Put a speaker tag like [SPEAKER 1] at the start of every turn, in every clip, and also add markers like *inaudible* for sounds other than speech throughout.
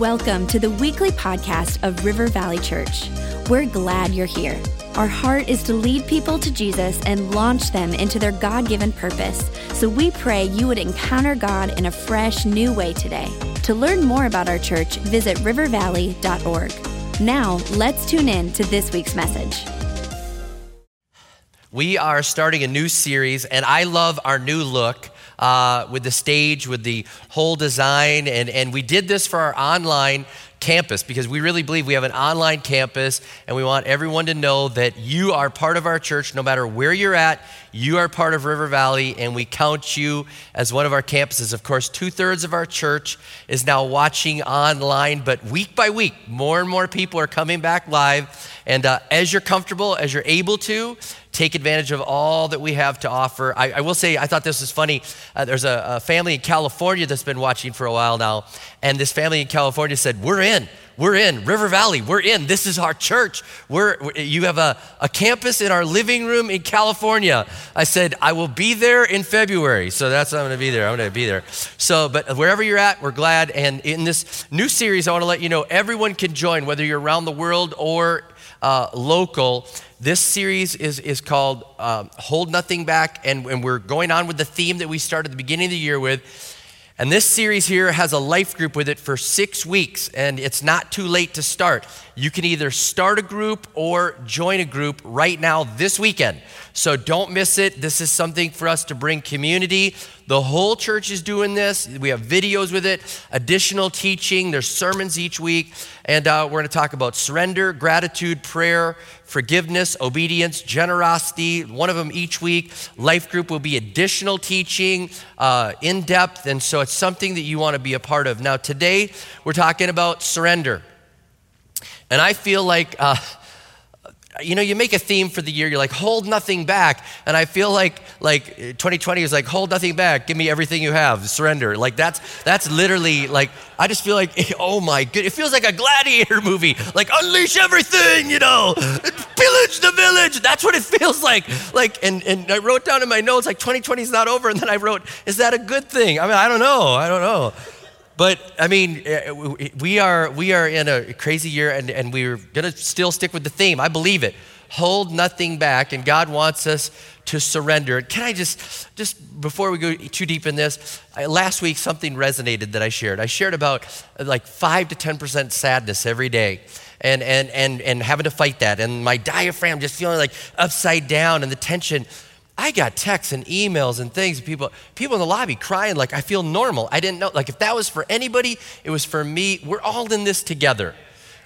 [SPEAKER 1] Welcome to the weekly podcast of River Valley Church. We're glad you're here. Our heart is to lead people to Jesus and launch them into their God given purpose. So we pray you would encounter God in a fresh, new way today. To learn more about our church, visit rivervalley.org. Now, let's tune in to this week's message.
[SPEAKER 2] We are starting a new series, and I love our new look uh, with the stage, with the whole design. And, and we did this for our online campus because we really believe we have an online campus and we want everyone to know that you are part of our church no matter where you're at. You are part of River Valley and we count you as one of our campuses. Of course, two thirds of our church is now watching online, but week by week, more and more people are coming back live. And uh, as you're comfortable, as you're able to, take advantage of all that we have to offer. I, I will say, I thought this was funny. Uh, there's a, a, family in California that's been watching for a while now, and this family in California said, We're in. We're in River Valley. We're in. This is our church. We're, you have a, a campus in our living room in California. I said, I will be there in February. So that's I'm going to be there. I'm going to be there. So, but wherever you're at, we're glad. And in this new series, I want to let you know everyone can join, whether you're around the world or uh, local. This series is, is called um, Hold Nothing Back, and, and we're going on with the theme that we started at the beginning of the year with. And this series here has a life group with it for six weeks, and it's not too late to start. You can either start a group or join a group right now this weekend. So don't miss it. This is something for us to bring community. The whole church is doing this. We have videos with it, additional teaching. There's sermons each week. And uh, we're going to talk about surrender, gratitude, prayer, forgiveness, obedience, generosity, one of them each week. Life group will be additional teaching, uh, in depth. And so it's something that you want to be a part of. Now, today we're talking about surrender. And I feel like, uh, you know, you make a theme for the year, you're like, hold nothing back. And I feel like like 2020 is like, hold nothing back, give me everything you have, surrender. Like that's that's literally like I just feel like, *laughs* oh my good, it feels like a gladiator movie. Like unleash everything, you know, *laughs* pillage the village. That's what it feels like. Like, and, and I wrote down in my notes, like 2020 is not over, and then I wrote, is that a good thing? I mean, I don't know. I don't know. But I mean, eh, we are, we are in a crazy year and, and we're going to still stick with the theme. I believe it. Hold nothing back, and God wants us to surrender. Can I just, just before we go too deep in this, I, last week something resonated that I shared. I shared about uh, like 5 to 10% sadness every day. And, and, and, and having to fight that, and my diaphragm just feeling like upside down, and the tension. I got texts and emails and things, people, people in the lobby crying like I feel normal. I didn't know. Like if that was for anybody, it was for me. We're all in this together.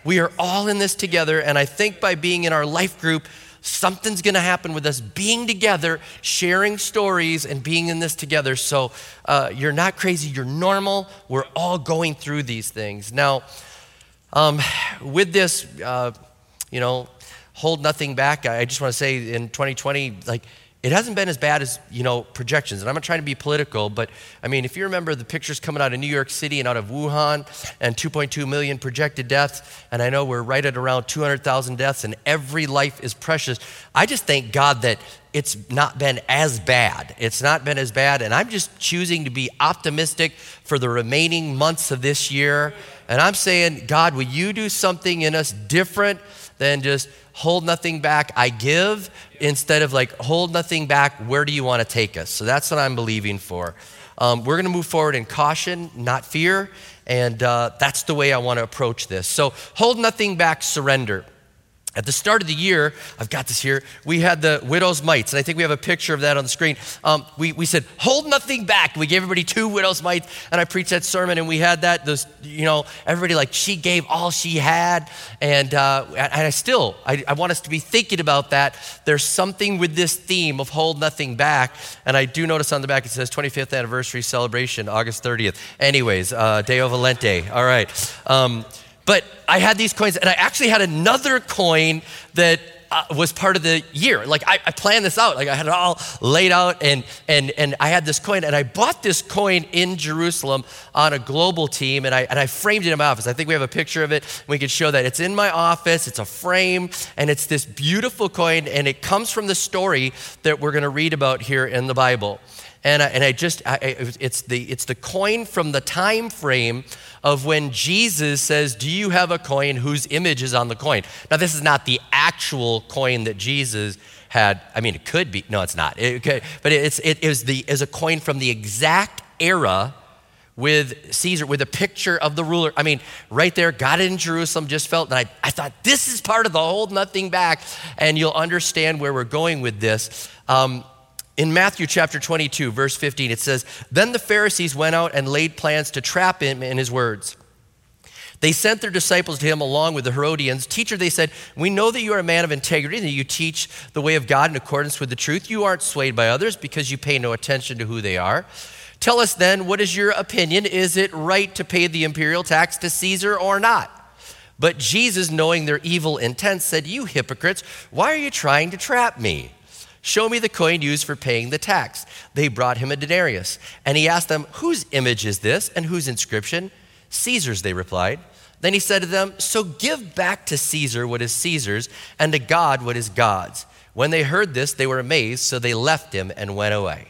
[SPEAKER 2] We are all in this together. And I think by being in our life group, something's going to happen with us being together, sharing stories, and being in this together. So uh, you're not crazy, you're normal. We're all going through these things. Now, um, with this, uh, you know, hold nothing back, I just want to say in 2020, like, it hasn't been as bad as you know projections. And i'm not trying to be political but i mean if you remember the pictures coming out of new york city and out of wuhan and 2.2 million projected deaths and i know we're right at around 200000 deaths and every life is precious i just thank god that it's not been as bad. It's not been as bad and i'm just choosing to be optimistic for the remaining months of this year. And i'm saying god will you do something in us different than just hold nothing back, I give, instead of like hold nothing back, where do you want to take us? So that's what I'm believing for. Um, we're going to move forward in caution, not fear, and uh, that's the way I want to approach this. So hold nothing back, surrender. At the start of the year, I've got this here, we had the widow's mites, and I think we have a picture of that on the screen. Um, we, we said, hold nothing back. We gave everybody two widow's mites, and I preached that sermon, and we had that, those, you know, everybody like, she gave all she had. And, uh, and I still, I, I want us to be thinking about that. There's something with this theme of hold nothing back. And I do notice on the back it says 25th anniversary celebration, August 30th. Anyways, uh, Deo Valente. All right. Um, but I had these coins, and I actually had another coin that uh, was part of the year. Like I, I, planned this out. Like I had it all laid out, and and and I had this coin, and I bought this coin in Jerusalem on a global team, and I and I framed it in my office. I think we have a picture of it. We could show that. It's in my office. It's a frame, and it's this beautiful coin, and it comes from the story that we're going to read about here in the Bible. And I, and I just, I, it's, the, it's the coin from the time frame of when Jesus says, Do you have a coin whose image is on the coin? Now, this is not the actual coin that Jesus had. I mean, it could be. No, it's not. It could, but it's, it, is the, is a coin from the exact era with Caesar, with a picture of the ruler. I mean, right there, got it in Jerusalem, just felt, and I, I thought, this is part of the hold nothing back. And you'll understand where we're going with this. Um, in Matthew chapter 22, verse 15, it says, Then the Pharisees went out and laid plans to trap him in his words. They sent their disciples to him along with the Herodians. Teacher, they said, We know that you are a man of integrity that you teach the way of God in accordance with the truth. You aren't swayed by others because you pay no attention to who they are. Tell us then, what is your opinion? Is it right to pay the imperial tax to Caesar or not? But Jesus, knowing their evil intent, said, You hypocrites, why are you trying to trap me? Show me the coin used for paying the tax. They brought him a denarius. And he asked them, Whose image is this and whose inscription? Caesar's, they replied. Then he said to them, So give back to Caesar what is Caesar's, and to God what is God's. When they heard this, they were amazed, so they left him and went away.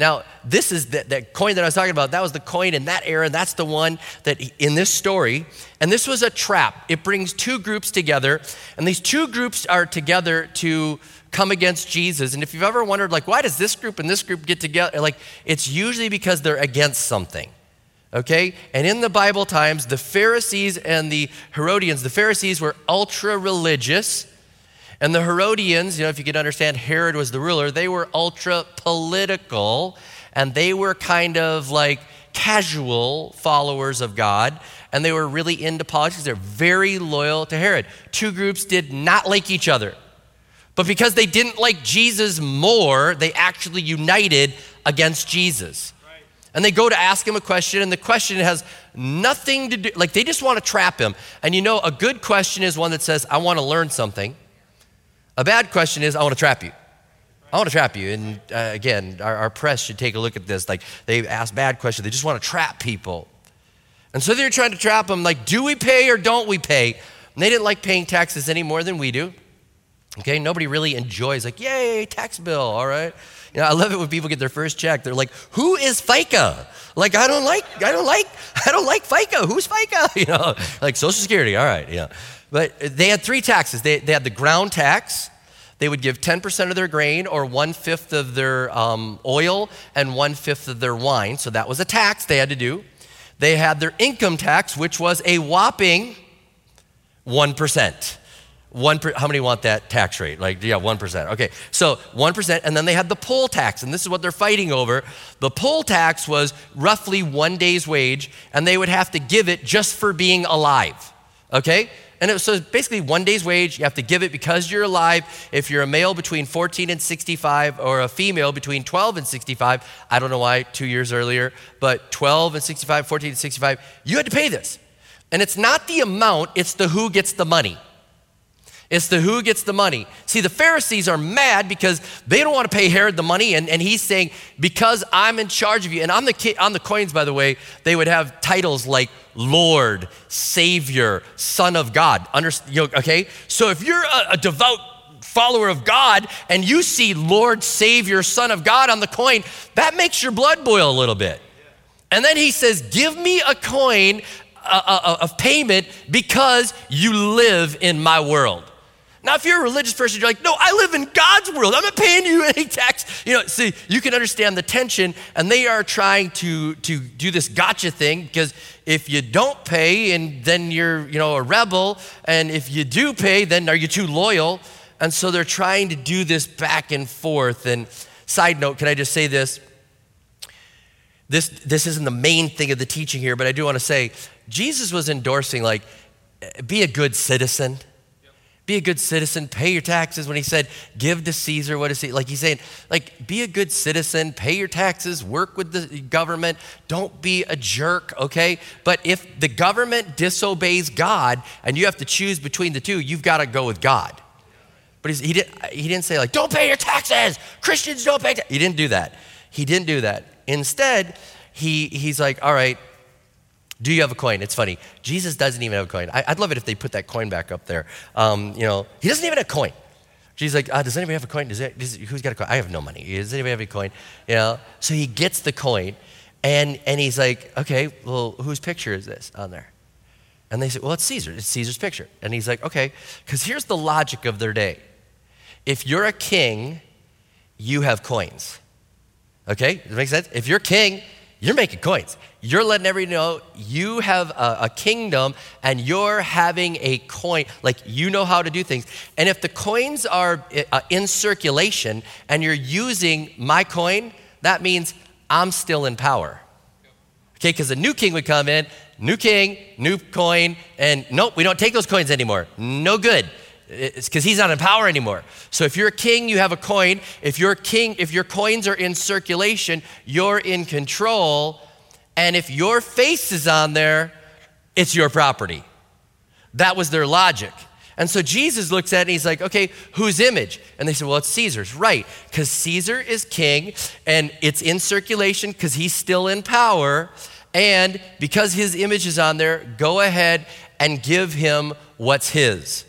[SPEAKER 2] Now, this is the, that coin that I was talking about. That was the coin in that era. That's the one that in this story. And this was a trap. It brings two groups together, and these two groups are together to come against Jesus. And if you've ever wondered, like, why does this group and this group get together? Like, it's usually because they're against something. Okay? And in the Bible times, the Pharisees and the Herodians, the Pharisees were ultra religious and the Herodians, you know, if you could understand, Herod was the ruler, they were ultra political and they were kind of like casual followers of God and they were really into politics. They're very loyal to Herod. Two groups did not like each other. But because they didn't like Jesus more, they actually united against Jesus. And they go to ask him a question, and the question has nothing to do, like they just want to trap him. And you know, a good question is one that says, I want to learn something. A bad question is, I want to trap you. I want to trap you. And uh, again, our, our, press should take a look at this. Like, they ask bad questions, they just want to trap people. And so they're trying to trap them, like, do we pay or don't we pay? And they didn't like paying taxes any more than we do. Okay, nobody really enjoys, like, yay, tax bill, all right? You know, I love it when people get their first check. They're like, "Who is FICA?" Like, I don't like, I don't like, *laughs* I don't like FICA. Who's FICA? *laughs* You know, like Social Security. All right, yeah. But they had three taxes. They, they had the ground tax. They would give 10% of their grain or one fifth of their um, oil and one fifth of their wine. So that was a tax they had to do. They had their income tax, which was a whopping 1%. One per, how many want that tax rate? Like, yeah, 1%. Okay, so 1%, and then they had the poll tax, and this is what they're fighting over. The poll tax was roughly one day's wage, and they would have to give it just for being alive. Okay? And it was, so basically one day's wage, you have to give it because you're alive. If you're a male between 14 and 65 or a female between 12 and 65, I don't know why two years earlier, but 12 and 65, 14 and 65, you had to pay this. And it's not the amount, it's the who gets the money. It's the who gets the money. See, the Pharisees are mad because they don't want to pay Herod the money, and, and he's saying, Because I'm in charge of you. And on the, on the coins, by the way, they would have titles like Lord, Savior, Son of God. Under, you know, okay? So if you're a, a devout follower of God and you see Lord, Savior, Son of God on the coin, that makes your blood boil a little bit. And then he says, Give me a coin of payment because you live in my world. Now, if you're a religious person, you're like, no, I live in God's world. I'm not paying you *laughs* any tax. You know, see, you can understand the tension, and they are trying to, to do this gotcha thing because if you don't pay, and then you're, you know, a rebel, and if you do pay, then are you too loyal? And so they're trying to do this back and forth. And side note, can I just say this? This, this isn't the main thing of the teaching here, but I do want to say Jesus was endorsing, like, be a good citizen be a good citizen, pay your taxes. When he said, give to Caesar, what is he? Like he's saying, like, be a good citizen, pay your taxes, work with the government, don't be a jerk, okay? But if the government disobeys God and you have to choose between the two, you've got to go with God. But he, didn't, he didn't say, like, don't pay your taxes. Christians don't pay taxes. He didn't do that. He didn't do that. Instead, he, he's like, all right, do you have a coin? It's funny. Jesus doesn't even have a coin. I, would love it if they put that coin back up there. Um, you know, he doesn't even have a coin. She's like, uh, does anybody have a coin? Does it, does, who's got a coin? I have no money. Does anybody have a coin? You know, so he gets the coin, and and he's like, okay, well, whose picture is this on there? And they say, well, it's Caesar. It's Caesar's picture. And he's like, okay, because here's the logic of their day. If you're a king, you have coins. Okay, does that make sense? If you're king, you're making coins. You're letting everybody know you have a, a, kingdom and you're having a coin, like you know how to do things. And if the coins are uh, in circulation and you're using my coin, that means I'm still in power. Okay, because a new king would come in, new king, new coin, and nope, we don't take those coins anymore. No good. It's because he's not in power anymore. So if you're a king, you have a coin. If you're king, if your coins are in circulation, you're in control. And if your face is on there, it's your property. That was their logic. And so Jesus looks at it and he's like, okay, whose image? And they said, well, it's Caesar's. Right, because Caesar is king and it's in circulation because he's still in power. And because his image is on there, go ahead and give him what's his.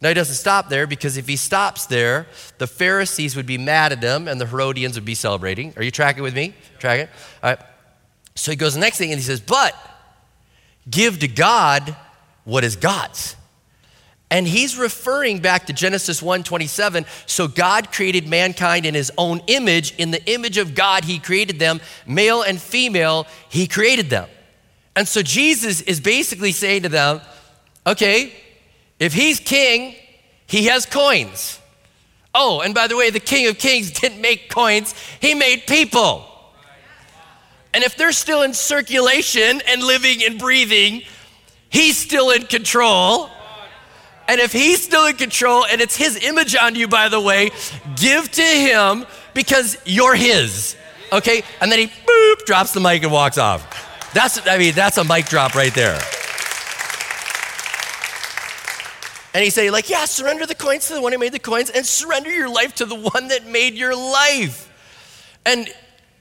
[SPEAKER 2] Now, he doesn't stop there because if he stops there, the Pharisees would be mad at him and the Herodians would be celebrating. Are you tracking with me? Tracking? All right. So he goes the next thing and he says, But give to God what is God's. And he's referring back to Genesis 1:27. So God created mankind in his own image. In the image of God, he created them, male and female, he created them. And so Jesus is basically saying to them, okay, if he's king, he has coins. Oh, and by the way, the king of kings *laughs* didn't make coins, he made people. And if they're still in circulation and living and breathing, he's still in control. And if he's still in control and it's his image on you, by the way, give to him because you're his. Okay? And then he boop drops the mic and walks off. That's I mean, that's a mic drop right there. And he said, like, yeah, surrender the coins to the one who made the coins and surrender your life to the one that made your life. And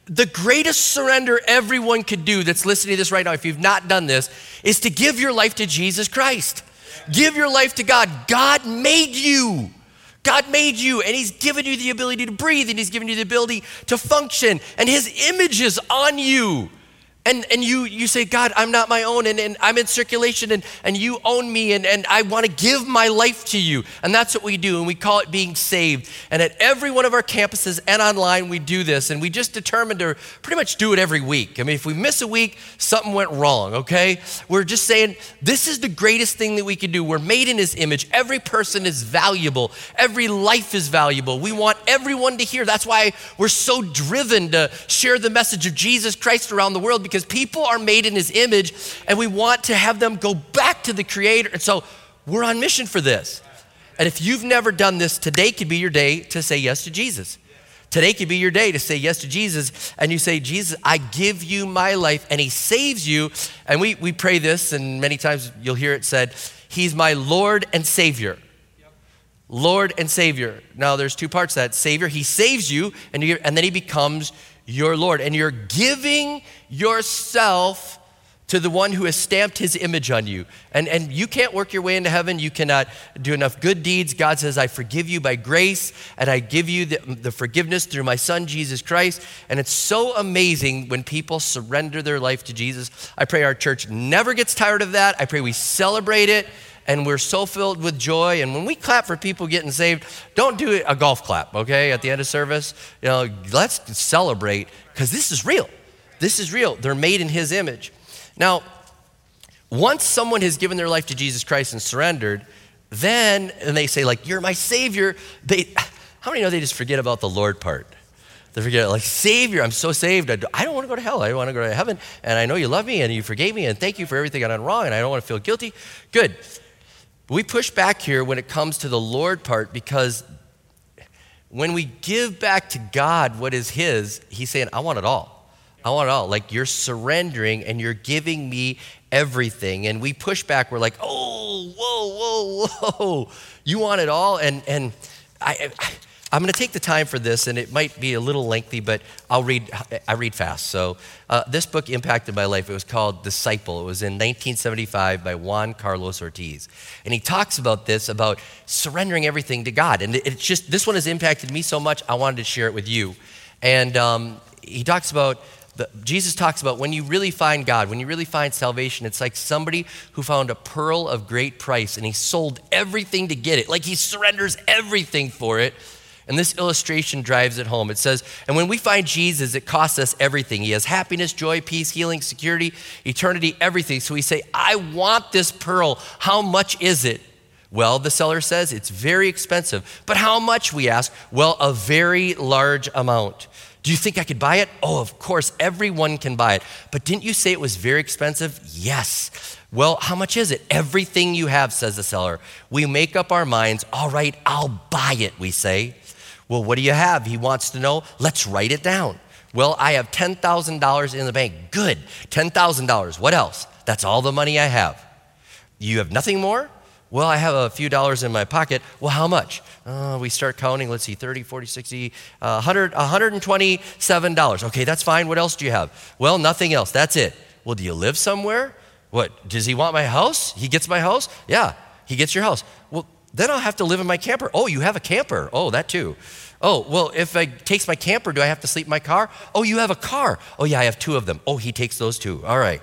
[SPEAKER 2] the greatest surrender everyone could do that's listening to this right now, if you've not done this, is to give your life to Jesus Christ. Give your life to God. God made you. God made you, and He's given you the ability to breathe, and He's given you the ability to function, and His image is on you and, and you, you say, God, I'm not my own, and, and I'm in circulation, and, and you own me, and, and I want to give my life to you. And that's what we do, and we call it being saved. And at every one of our campuses and online, we do this, and we just determined to pretty much do it every week. I mean, if we miss a week, something went wrong, okay? We're just saying, this is the greatest thing that we can do. We're made in His image. Every person is valuable, every life is valuable. We want everyone to hear. That's why we're so driven to share the message of Jesus Christ around the world because because people are made in his image and we want to have them go back to the creator. And so we're on mission for this. And if you've never done this, today could be your day to say yes to Jesus. Today could be your day to say yes to Jesus. And you say, Jesus, I give you my life. And he saves you. And we, we pray this, and many times you'll hear it said, He's my Lord and Savior. Lord and Savior. Now, there's two parts that Savior, He saves you, and, you, and then He becomes your Lord. And you're giving yourself to the one who has stamped his image on you. And, and you can't work your way into heaven. You cannot do enough good deeds. God says, I forgive you by grace, and I give you the, the forgiveness through my son, Jesus Christ. And it's so amazing when people surrender their life to Jesus. I pray our church never gets tired of that. I pray we celebrate it and we're so filled with joy. And when we clap for people getting saved, don't do a golf clap, okay, at the end of service. You know, let's celebrate because this is real. This is real. They're made in His image. Now, once someone has given their life to Jesus Christ and surrendered, then, and they say, like, you're my Savior, they, how many know they just forget about the Lord part? They forget, like, Savior, I'm so saved. I don't want to go to hell. I want to go to heaven. And I know you love me and you forgave me and thank you for everything I done wrong and I don't want to feel guilty. Good. We push back here when it comes to the Lord part because when we give back to God what is His, He's saying, I want it all. I want it all. Like you're surrendering and you're giving me everything. And we push back. We're like, oh, whoa, whoa, whoa. You want it all? And, and I, I'm going to take the time for this, and it might be a little lengthy, but I'll read. I read fast. So uh, this book impacted my life. It was called Disciple. It was in 1975 by Juan Carlos Ortiz, and he talks about this about surrendering everything to God. And it's just this one has impacted me so much. I wanted to share it with you. And um, he talks about the, Jesus talks about when you really find God, when you really find salvation, it's like somebody who found a pearl of great price and he sold everything to get it. Like he surrenders everything for it. And this illustration drives it home. It says, And when we find Jesus, it costs us everything. He has happiness, joy, peace, healing, security, eternity, everything. So we say, I want this pearl. How much is it? Well, the seller says, It's very expensive. But how much, we ask? Well, a very large amount. Do you think I could buy it? Oh, of course, everyone can buy it. But didn't you say it was very expensive? Yes. Well, how much is it? Everything you have, says the seller. We make up our minds, all right, I'll buy it, we say. Well, what do you have? He wants to know. Let's write it down. Well, I have $10,000 in the bank. Good. $10,000. What else? That's all the money I have. You have nothing more? Well, I have a few dollars in my pocket. Well, how much? Uh, we start counting. Let's see, 30, 40, 60, uh, 100, $127. Okay, that's fine. What else do you have? Well, nothing else. That's it. Well, do you live somewhere? What? Does he want my house? He gets my house? Yeah, he gets your house. Well, then I'll have to live in my camper. Oh, you have a camper. Oh, that too. Oh, well, if I takes my camper, do I have to sleep in my car? Oh, you have a car. Oh, yeah, I have two of them. Oh, he takes those two. All right.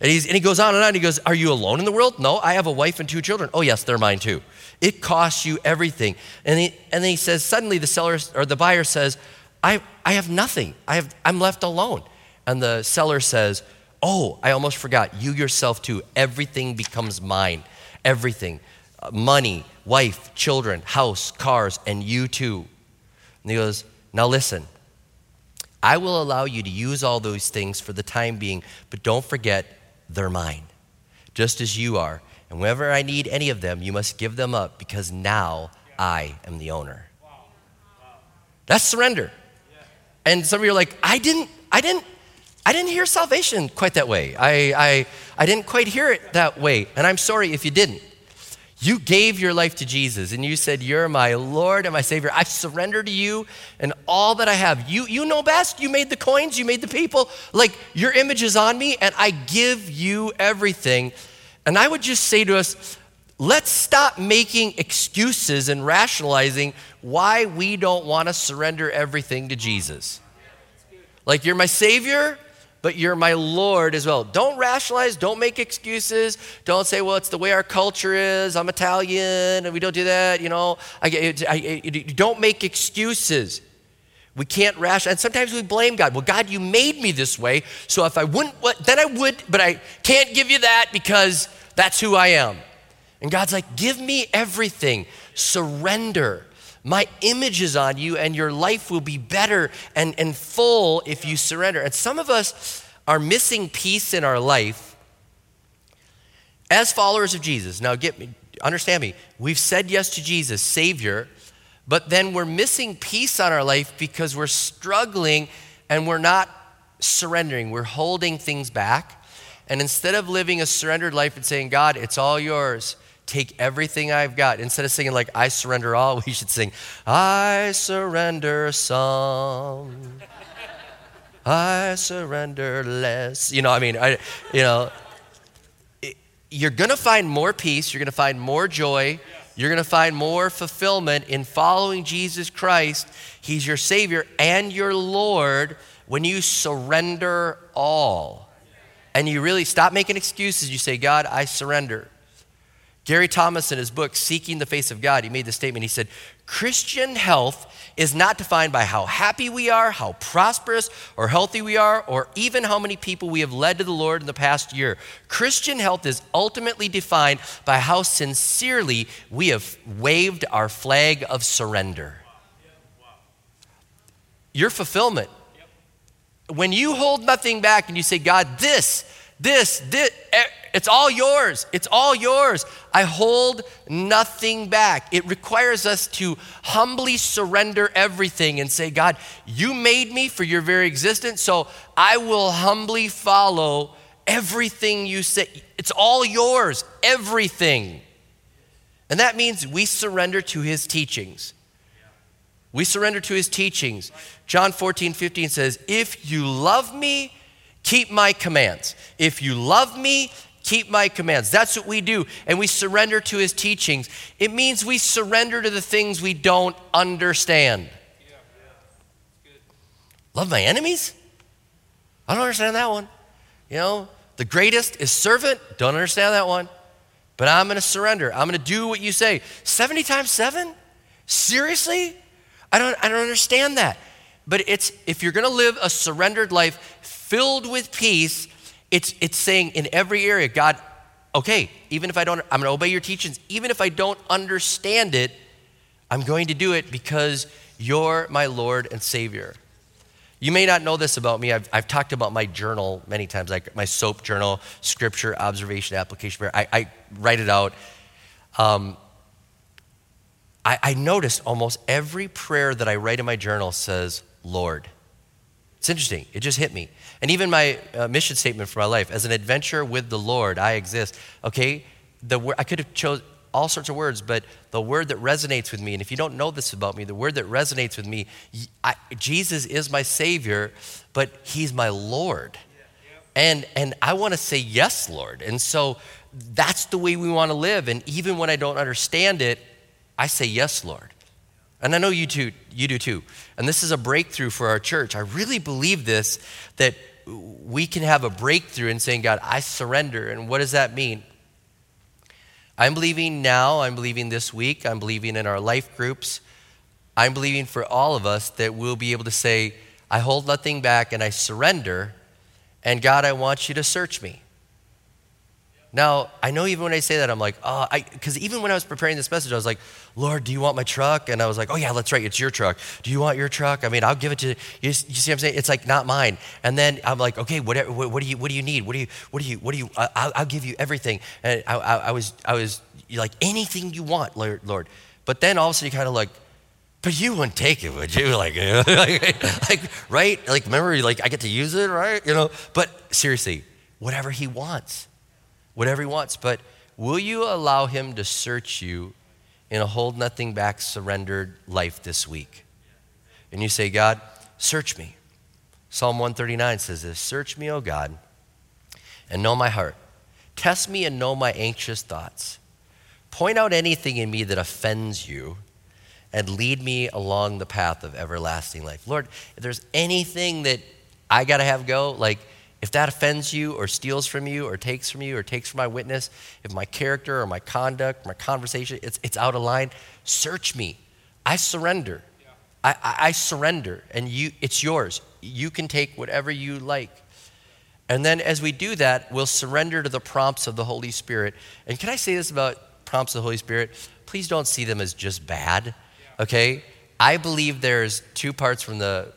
[SPEAKER 2] And, he's, and he goes on and on. He goes, Are you alone in the world? No, I have a wife and two children. Oh, yes, they're mine too. It costs you everything. And, he, and then he says, Suddenly the seller or the buyer says, I, I have nothing. I have, I'm left alone. And the seller says, Oh, I almost forgot. You yourself too. Everything becomes mine. Everything uh, money, wife, children, house, cars, and you too. And he goes, Now listen, I will allow you to use all those things for the time being, but don't forget they're mine, just as you are. And whenever I need any of them, you must give them up because now I am the owner. That's surrender. And some of you are like, I didn't, I didn't, I didn't hear salvation quite that way. I, I, I didn't quite hear it that way. And I'm sorry if you didn't. You gave your life to Jesus and you said, You're my Lord and my Savior. I surrender to you and all that I have. You, you know best. You made the coins, you made the people. Like, your image is on me and I give you everything. And I would just say to us, let's stop making excuses and rationalizing why we don't want to surrender everything to Jesus. Like, you're my Savior, but you're my Lord as well. Don't rationalize, don't make excuses. Don't say, well, it's the way our culture is. I'm Italian and we don't do that, you know. I, I, I, don't make excuses. We can't rationalize. And sometimes we blame God. Well, God, you made me this way, so if I wouldn't, then I would, but I can't give you that because that's who I am. And God's like, give me everything. Surrender. My image is on you, and your life will be better and, and full if you surrender. And some of us are missing peace in our life as followers of Jesus. Now, get me, understand me. We've said yes to Jesus, Savior, but then we're missing peace on our life because we're struggling and we're not surrendering. We're holding things back. And instead of living a surrendered life and saying, God, it's all yours, take everything I've got. Instead of singing like, I surrender all, *laughs* we should sing, I surrender some. I surrender less. You know, I mean, I, you know, it, you're going to find more peace. You're going to find more joy. You're going to find more fulfillment in following Jesus Christ. He's your Savior and your Lord when you surrender all. And you really stop making excuses. You say, God, I surrender. Gary Thomas, in his book, Seeking the Face of God, he made the statement. He said, Christian health is not defined by how happy we are, how prosperous or healthy we are, or even how many people we have led to the Lord in the past year. Christian health is ultimately defined by how sincerely we have waved our flag of surrender. Your fulfillment. When you hold nothing back and you say, God, this, this, this, it's all yours. It's all yours. I hold nothing back. It requires us to humbly surrender everything and say, God, you made me for your very existence, so I will humbly follow everything you say. It's all yours, everything. And that means we surrender to his teachings. We surrender to his teachings. John 14, 15 says, If you love me, keep my commands. If you love me, keep my commands. That's what we do. And we surrender to his teachings. It means we surrender to the things we don't understand. Love my enemies? I don't understand that one. You know, the greatest is servant. Don't understand that one. But I'm going to surrender. I'm going to do what you say. 70 times 7? Seriously? I don't, I don't understand that. But it's if you're going to live a surrendered life filled with peace, it's, it's saying in every area, God, okay, even if I don't, I'm going to obey your teachings. Even if I don't understand it, I'm going to do it because you're my Lord and Savior. You may not know this about me. I've, I've talked about my journal many times, like my SOAP journal, scripture, observation, application. I, I write it out. Um, I, I noticed almost every prayer that I write in my journal says, Lord. It's interesting. It just hit me. And even my uh, mission statement for my life as an adventurer with the Lord, I exist. Okay? The, I could have chose all sorts of words, but the word that resonates with me, and if you don't know this about me, the word that resonates with me, I, Jesus is my Savior, but He's my Lord. And, and I want to say, yes, Lord. And so that's the way we want to live. And even when I don't understand it, I say, yes, Lord. And I know you too, you do too. And this is a breakthrough for our church. I really believe this that we can have a breakthrough in saying, God, I surrender. And what does that mean? I'm believing now, I'm believing this week, I'm believing in our life groups. I'm believing for all of us that we'll be able to say, I hold nothing back and I surrender. And God, I want you to search me. Now, I know even when I say that, I'm like, ah, oh, because even when I was preparing this message, I was like, Lord, do you want my truck? And I was like, oh, yeah, that's right, it's your truck. Do you want your truck? I mean, I'll give it to you. You see what I'm saying? It's like not mine. And then I'm like, okay, what, what, what do you, what do you need? What do you, what do you, what do you, I'll, I'll give you everything. And I, I, I was, I was like, anything you want, Lord. Lord. But then all of a sudden, you kind of like, but you wouldn't take it, would you? *laughs* Like, *laughs* like, right? Like, remember, like, I get to use it, right? You know? But seriously, whatever he wants whatever he wants. But will you allow him to search you in a hold nothing back, surrendered life this week? And you say, God, search me. Psalm 139 says this Search me, O God, and know my heart. Test me and know my anxious thoughts. Point out anything in me that offends you and lead me along the path of everlasting life. Lord, if there's anything that I got to have go, like, if that offends you or steals from you or takes from you or takes from my witness, if my character or my conduct, my conversation, it's, it's out of line, search me. I surrender. Yeah. I, I, I surrender, and you, it's yours. You can take whatever you like. And then as we do that, we'll surrender to the prompts of the Holy Spirit. And can I say this about prompts of the Holy Spirit? Please don't see them as just bad, okay? I believe there's two parts from the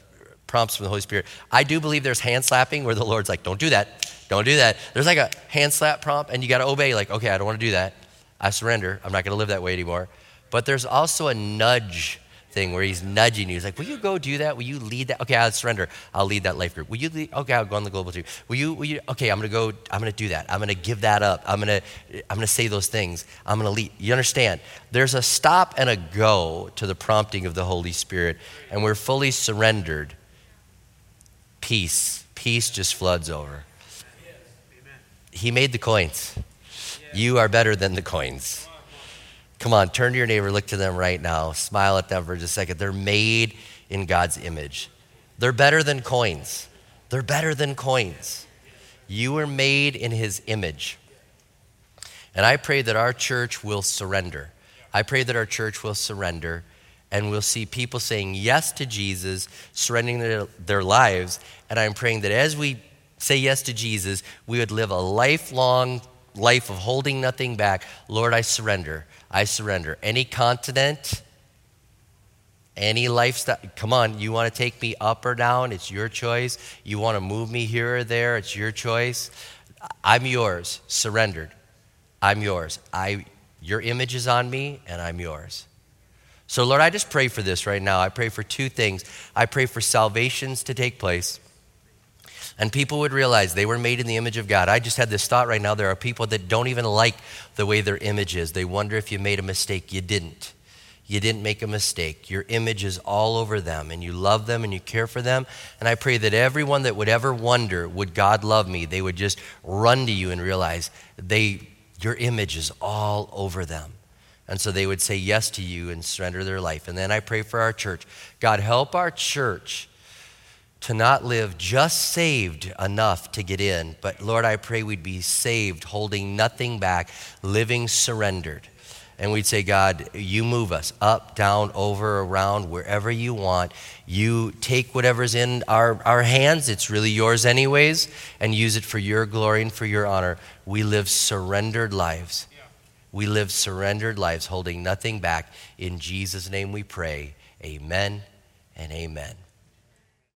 [SPEAKER 2] prompts from the Holy Spirit. I do believe there's hand slapping where the Lord's like, don't do that. Don't do that. There's like a hand slap prompt, and you got to obey, like, okay, I don't want to do that. I surrender. I'm not going to live that way anymore. But there's also a nudge thing where he's nudging you. He's like, will you go do that? Will you lead that? Okay, I'll surrender. I'll lead that life group. Will you lead? Okay, I'll go on the global team. Will you, will you? Okay, I'm going to go, I'm going to do that. I'm going to give that up. I'm going to, I'm going to say those things. I'm going to lead. You understand? There's a stop and a go to the prompting of the Holy Spirit, and we're fully surrendered peace. Peace just floods over. He made the coins. You are better than the coins. Come on, turn to your neighbor, look to them right now, smile at them for just a second. They're made in God's image. They're better than coins. They're better than coins. You were made in His image. And I pray that our church will surrender. I pray that our church will surrender and we'll see people saying yes to Jesus, surrendering their, their lives. And I'm praying that as we say yes to Jesus, we would live a lifelong life of holding nothing back. Lord, I surrender. I surrender. Any continent, any lifestyle, come on, you want to take me up or down? It's your choice. You want to move me here or there? It's your choice. I'm yours, surrendered. I'm yours. I, your image is on me, and I'm yours. So, Lord, I just pray for this right now. I pray for two things. I pray for salvations to take place, and people would realize they were made in the image of God. I just had this thought right now. There are people that don't even like the way their image is. They wonder if you made a mistake. You didn't. you didn't make a mistake. Your image is all over them, and you love them and you care for them. And I pray that everyone that would ever wonder, would God love me, they would just run to you and realize they, your image is all over them. And so they would say yes to you and surrender their life. And then I pray for our church. God, help our church to not live just saved enough to get in, but Lord, I pray we'd be saved, holding nothing back, living surrendered and we'd say, God, you move us up, down, over, around, wherever you want. You take whatever's in our, our hands, it's really yours anyways, and use it for your glory and for your honor. We live surrendered lives. We live surrendered lives, holding nothing back. In Jesus' name we pray. Amen and amen.